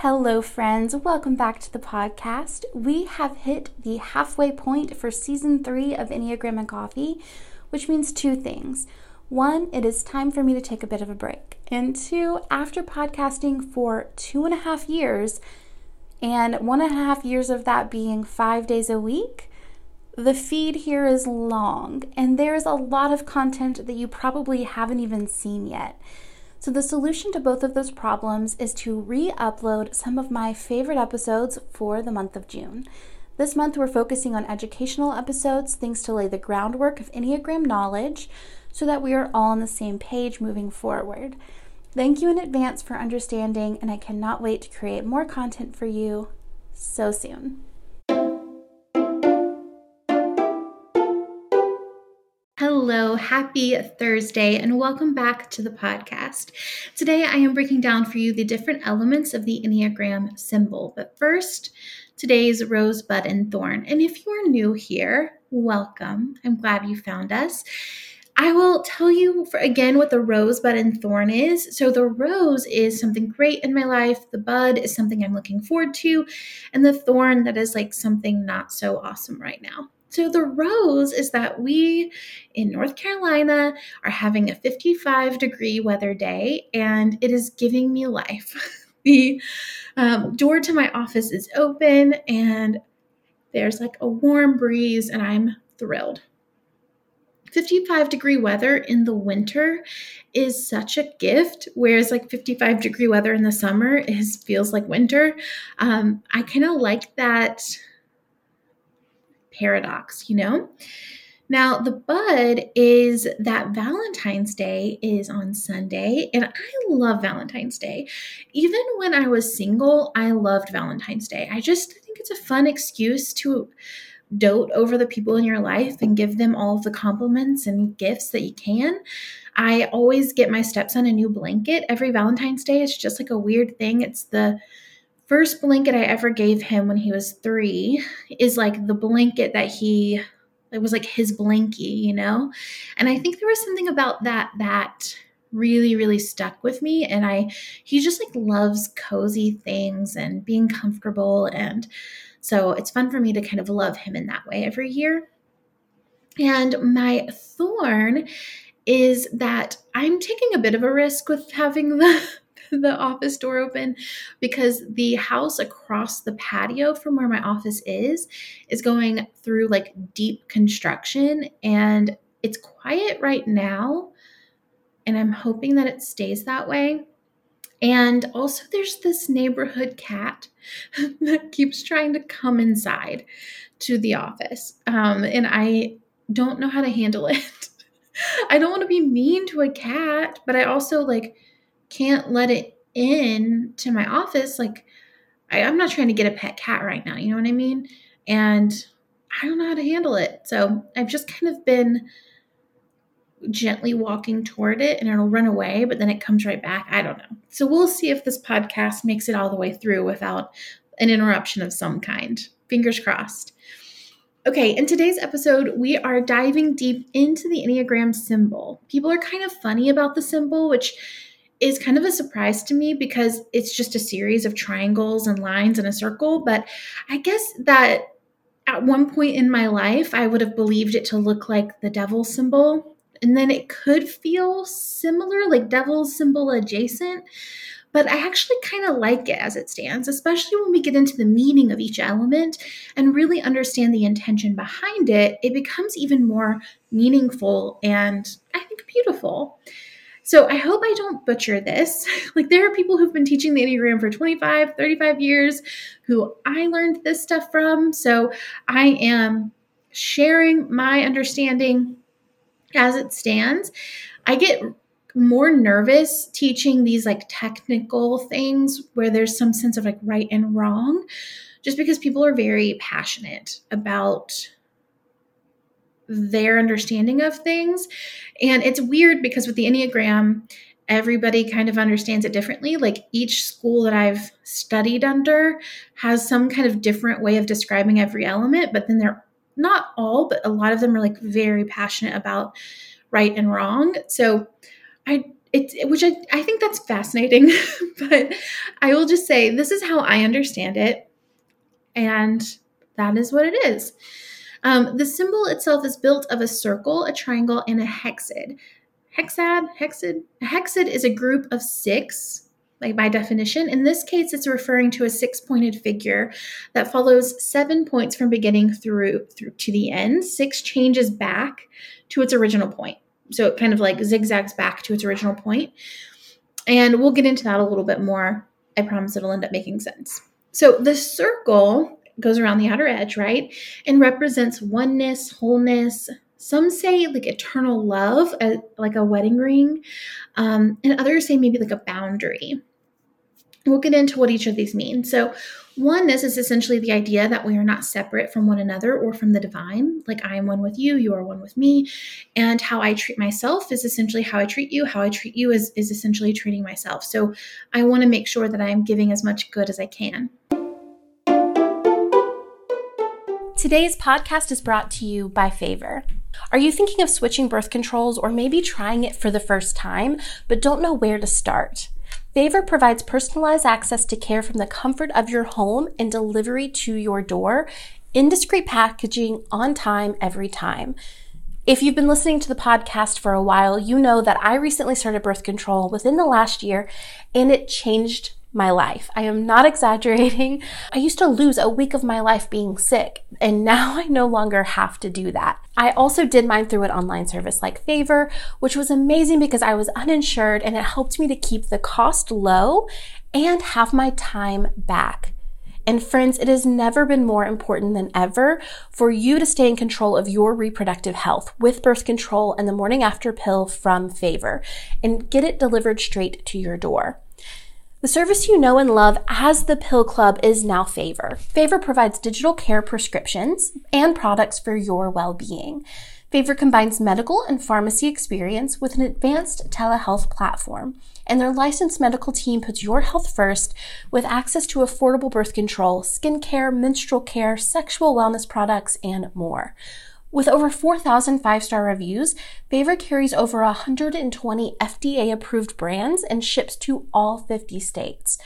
Hello, friends. Welcome back to the podcast. We have hit the halfway point for season three of Enneagram and Coffee, which means two things. One, it is time for me to take a bit of a break. And two, after podcasting for two and a half years, and one and a half years of that being five days a week, the feed here is long, and there's a lot of content that you probably haven't even seen yet. So, the solution to both of those problems is to re upload some of my favorite episodes for the month of June. This month, we're focusing on educational episodes, things to lay the groundwork of Enneagram knowledge so that we are all on the same page moving forward. Thank you in advance for understanding, and I cannot wait to create more content for you so soon. Hello, happy Thursday, and welcome back to the podcast. Today I am breaking down for you the different elements of the Enneagram symbol. But first, today's rosebud and thorn. And if you are new here, welcome. I'm glad you found us. I will tell you for, again what the rosebud and thorn is. So, the rose is something great in my life, the bud is something I'm looking forward to, and the thorn that is like something not so awesome right now. So, the rose is that we in North Carolina are having a 55 degree weather day and it is giving me life. the um, door to my office is open and there's like a warm breeze, and I'm thrilled. 55 degree weather in the winter is such a gift whereas like 55 degree weather in the summer is feels like winter um, i kind of like that paradox, you know? Now, the bud is that Valentine's Day is on Sunday, and I love Valentine's Day. Even when I was single, I loved Valentine's Day. I just think it's a fun excuse to dote over the people in your life and give them all of the compliments and gifts that you can. I always get my stepson a new blanket every Valentine's Day. It's just like a weird thing. It's the first blanket I ever gave him when he was three is like the blanket that he it was like his blankie, you know? And I think there was something about that that really, really stuck with me. And I he just like loves cozy things and being comfortable. And so it's fun for me to kind of love him in that way every year. And my thorn is that I'm taking a bit of a risk with having the the office door open because the house across the patio from where my office is is going through like deep construction and it's quiet right now and I'm hoping that it stays that way. And also, there's this neighborhood cat that keeps trying to come inside to the office. Um, and I don't know how to handle it. I don't want to be mean to a cat, but I also like can't let it in to my office like I, i'm not trying to get a pet cat right now you know what i mean? And i don't know how to handle it. So i've just kind of been gently walking toward it and it'll run away but then it comes right back. I don't know. So we'll see if this podcast makes it all the way through without an interruption of some kind. Fingers crossed. Okay, in today's episode, we are diving deep into the Enneagram symbol. People are kind of funny about the symbol, which is kind of a surprise to me because it's just a series of triangles and lines and a circle. But I guess that at one point in my life, I would have believed it to look like the devil symbol. And then it could feel similar, like devil symbol adjacent. but I actually kind of like it as it stands, especially when we get into the meaning of each element and really understand the intention behind it. It becomes even more meaningful and I think beautiful. So I hope I don't butcher this. Like there are people who've been teaching the Enneagram for 25, 35 years who I learned this stuff from. So I am sharing my understanding as it stands. I get more nervous teaching these like technical things where there's some sense of like right and wrong just because people are very passionate about their understanding of things. And it's weird because with the enneagram everybody kind of understands it differently. Like each school that i've studied under has some kind of different way of describing every element but then they're not all but a lot of them are like very passionate about right and wrong. So I it's which I, I think that's fascinating, but I will just say this is how I understand it, and that is what it is. Um, the symbol itself is built of a circle, a triangle, and a hexad. Hexad, hexad, a hexad is a group of six, like by definition. In this case, it's referring to a six-pointed figure that follows seven points from beginning through through to the end. Six changes back to its original point. So it kind of like zigzags back to its original point. And we'll get into that a little bit more. I promise it'll end up making sense. So the circle goes around the outer edge, right? And represents oneness, wholeness. Some say like eternal love, like a wedding ring. Um, and others say maybe like a boundary. We'll get into what each of these mean. So, oneness is essentially the idea that we are not separate from one another or from the divine. Like, I am one with you, you are one with me. And how I treat myself is essentially how I treat you. How I treat you is, is essentially treating myself. So, I want to make sure that I am giving as much good as I can. Today's podcast is brought to you by Favor. Are you thinking of switching birth controls or maybe trying it for the first time, but don't know where to start? Favor provides personalized access to care from the comfort of your home and delivery to your door in discreet packaging on time every time. If you've been listening to the podcast for a while, you know that I recently started birth control within the last year and it changed my life. I am not exaggerating. I used to lose a week of my life being sick, and now I no longer have to do that. I also did mine through an online service like Favor, which was amazing because I was uninsured and it helped me to keep the cost low and have my time back. And friends, it has never been more important than ever for you to stay in control of your reproductive health with birth control and the morning after pill from Favor and get it delivered straight to your door. The service you know and love as the Pill Club is now Favor. Favor provides digital care prescriptions and products for your well-being. Favor combines medical and pharmacy experience with an advanced telehealth platform, and their licensed medical team puts your health first with access to affordable birth control, skincare, menstrual care, sexual wellness products, and more. With over 4,000 five star reviews, Favor carries over 120 FDA approved brands and ships to all 50 states.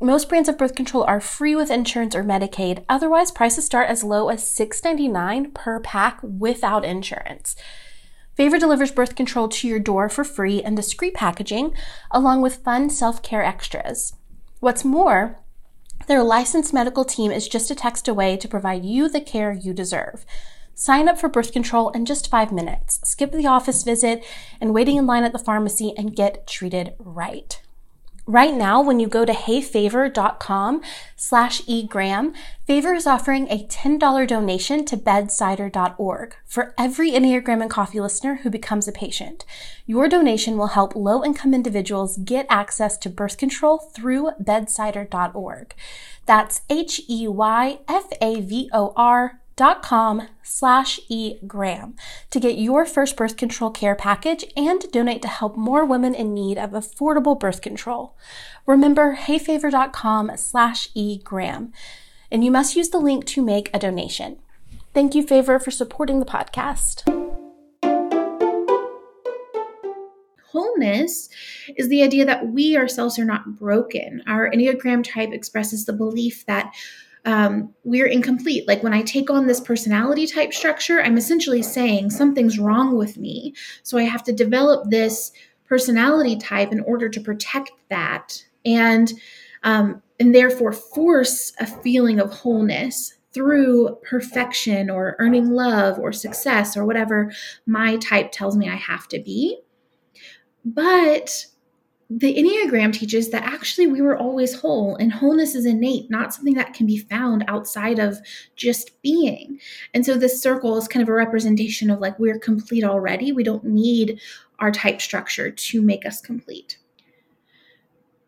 Most brands of birth control are free with insurance or Medicaid. Otherwise, prices start as low as $6.99 per pack without insurance. Favor delivers birth control to your door for free in discreet packaging, along with fun self care extras. What's more, their licensed medical team is just a text away to provide you the care you deserve. Sign up for birth control in just five minutes. Skip the office visit and waiting in line at the pharmacy and get treated right. Right now, when you go to heyfavor.com slash egram, Favor is offering a $10 donation to bedsider.org for every Enneagram and Coffee listener who becomes a patient. Your donation will help low-income individuals get access to birth control through bedsider.org. That's H-E-Y-F-A-V-O-R com slash egram to get your first birth control care package and donate to help more women in need of affordable birth control. Remember heyfavor.com slash egram and you must use the link to make a donation. Thank you, Favor, for supporting the podcast. Wholeness is the idea that we ourselves are not broken. Our Enneagram type expresses the belief that um, we're incomplete. Like when I take on this personality type structure, I'm essentially saying something's wrong with me. So I have to develop this personality type in order to protect that and um, and therefore force a feeling of wholeness through perfection or earning love or success or whatever my type tells me I have to be. But the Enneagram teaches that actually we were always whole and wholeness is innate, not something that can be found outside of just being. And so this circle is kind of a representation of like we're complete already. We don't need our type structure to make us complete.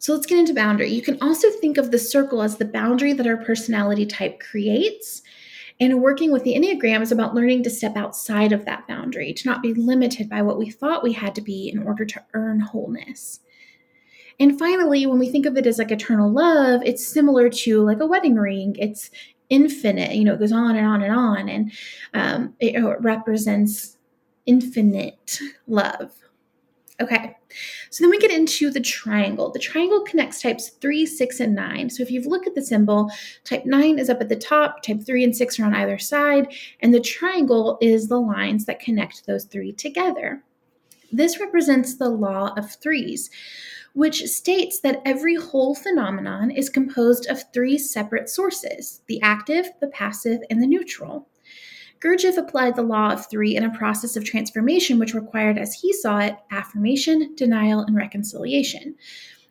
So let's get into boundary. You can also think of the circle as the boundary that our personality type creates. And working with the Enneagram is about learning to step outside of that boundary, to not be limited by what we thought we had to be in order to earn wholeness. And finally, when we think of it as like eternal love, it's similar to like a wedding ring. It's infinite, you know, it goes on and on and on. And um, it, it represents infinite love. Okay, so then we get into the triangle. The triangle connects types three, six, and nine. So if you've looked at the symbol, type nine is up at the top, type three and six are on either side, and the triangle is the lines that connect those three together. This represents the law of threes, which states that every whole phenomenon is composed of three separate sources the active, the passive, and the neutral. Gurdjieff applied the law of three in a process of transformation which required, as he saw it, affirmation, denial, and reconciliation.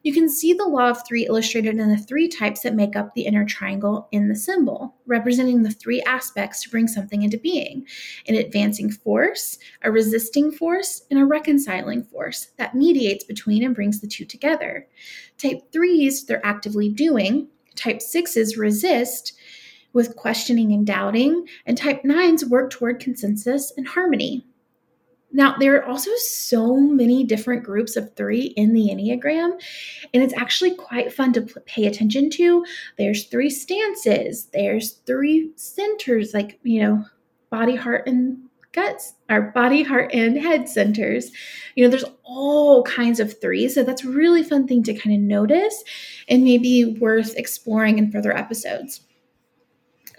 You can see the law of three illustrated in the three types that make up the inner triangle in the symbol, representing the three aspects to bring something into being an advancing force, a resisting force, and a reconciling force that mediates between and brings the two together. Type threes, they're actively doing. Type sixes resist, with questioning and doubting, and type 9s work toward consensus and harmony. Now, there are also so many different groups of three in the Enneagram, and it's actually quite fun to pay attention to. There's three stances, there's three centers, like, you know, body, heart, and guts, our body, heart, and head centers. You know, there's all kinds of threes. So that's a really fun thing to kind of notice and maybe worth exploring in further episodes.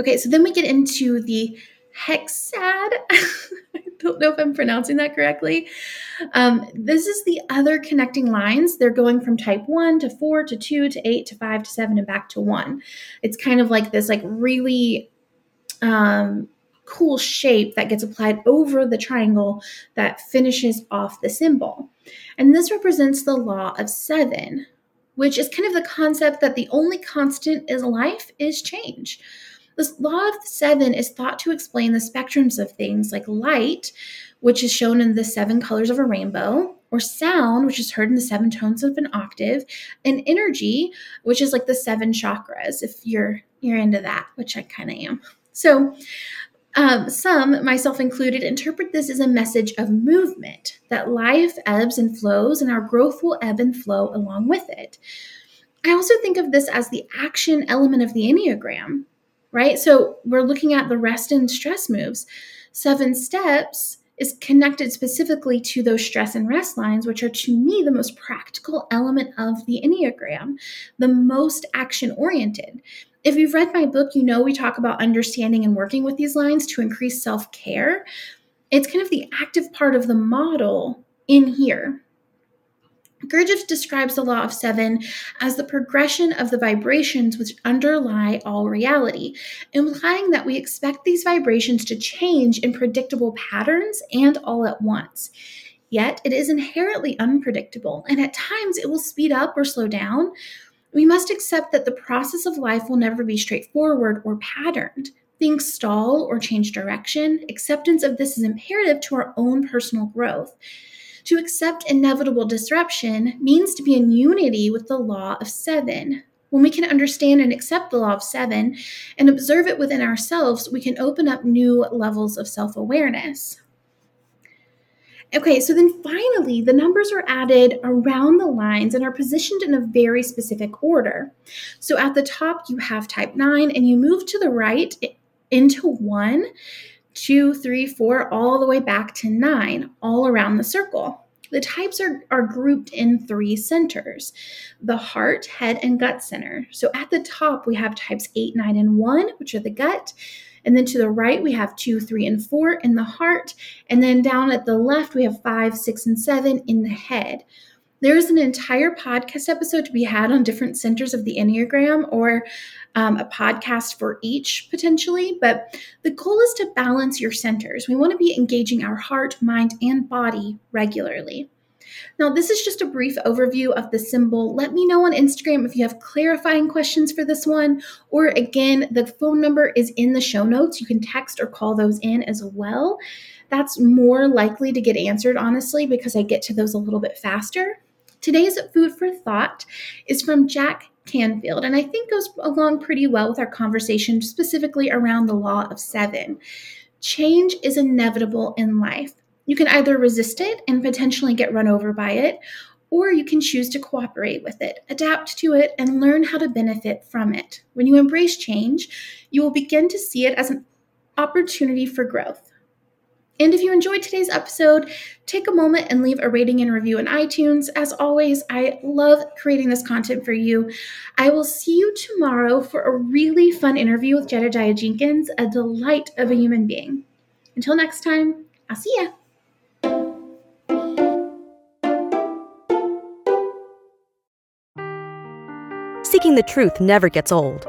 Okay, so then we get into the hexad. Don't know if I'm pronouncing that correctly. Um, this is the other connecting lines. They're going from type 1 to 4 to 2 to 8 to 5 to 7 and back to 1. It's kind of like this like really um, cool shape that gets applied over the triangle that finishes off the symbol. And this represents the law of 7, which is kind of the concept that the only constant in life is change. The law of the seven is thought to explain the spectrums of things like light, which is shown in the seven colors of a rainbow, or sound, which is heard in the seven tones of an octave, and energy, which is like the seven chakras, if you're you're into that, which I kind of am. So um, some, myself included, interpret this as a message of movement, that life ebbs and flows, and our growth will ebb and flow along with it. I also think of this as the action element of the Enneagram, right? So we're looking at the rest and stress moves. Seven steps is connected specifically to those stress and rest lines, which are to me the most practical element of the Enneagram, the most action oriented. If you've read my book, you know we talk about understanding and working with these lines to increase self care. It's kind of the active part of the model in here. Gurdjieff describes the law of seven as the progression of the vibrations which underlie all reality, implying that we expect these vibrations to change in predictable patterns and all at once. Yet it is inherently unpredictable, and at times it will speed up or slow down. We must accept that the process of life will never be straightforward or patterned. Things stall or change direction. Acceptance of this is imperative to our own personal growth. To accept inevitable disruption means to be in unity with the law of seven. When we can understand and accept the law of seven and observe it within ourselves, we can open up new levels of self awareness. Okay, so then finally, the numbers are added around the lines and are positioned in a very specific order. So at the top, you have type 9, and you move to the right into 1 two, three, four, all the way back to nine, all around the circle. The types are, are grouped in three centers the heart, head, and gut center. So at the top, we have types eight, nine, and one, which are the gut. And then to the right, we have two, three, and four in the heart. And then down at the left, we have five, six, and seven in the head. There's an entire podcast episode to be had on different centers of the Enneagram or um, a podcast for each potentially. But the goal is to balance your centers. We want to be engaging our heart, mind, and body regularly. Now, this is just a brief overview of the symbol. Let me know on Instagram if you have clarifying questions for this one. Or again, the phone number is in the show notes. You can text or call those in as well. That's more likely to get answered, honestly, because I get to those a little bit faster. Today's food for thought is from Jack Canfield, and I think goes along pretty well with our conversation, specifically around the law of seven. Change is inevitable in life. You can either resist it and potentially get run over by it, or you can choose to cooperate with it, adapt to it, and learn how to benefit from it. When you embrace change, you will begin to see it as an opportunity for growth. And if you enjoyed today's episode, take a moment and leave a rating and review in iTunes. As always, I love creating this content for you. I will see you tomorrow for a really fun interview with Jedidiah Jenkins, a delight of a human being. Until next time, I'll see ya. Seeking the truth never gets old.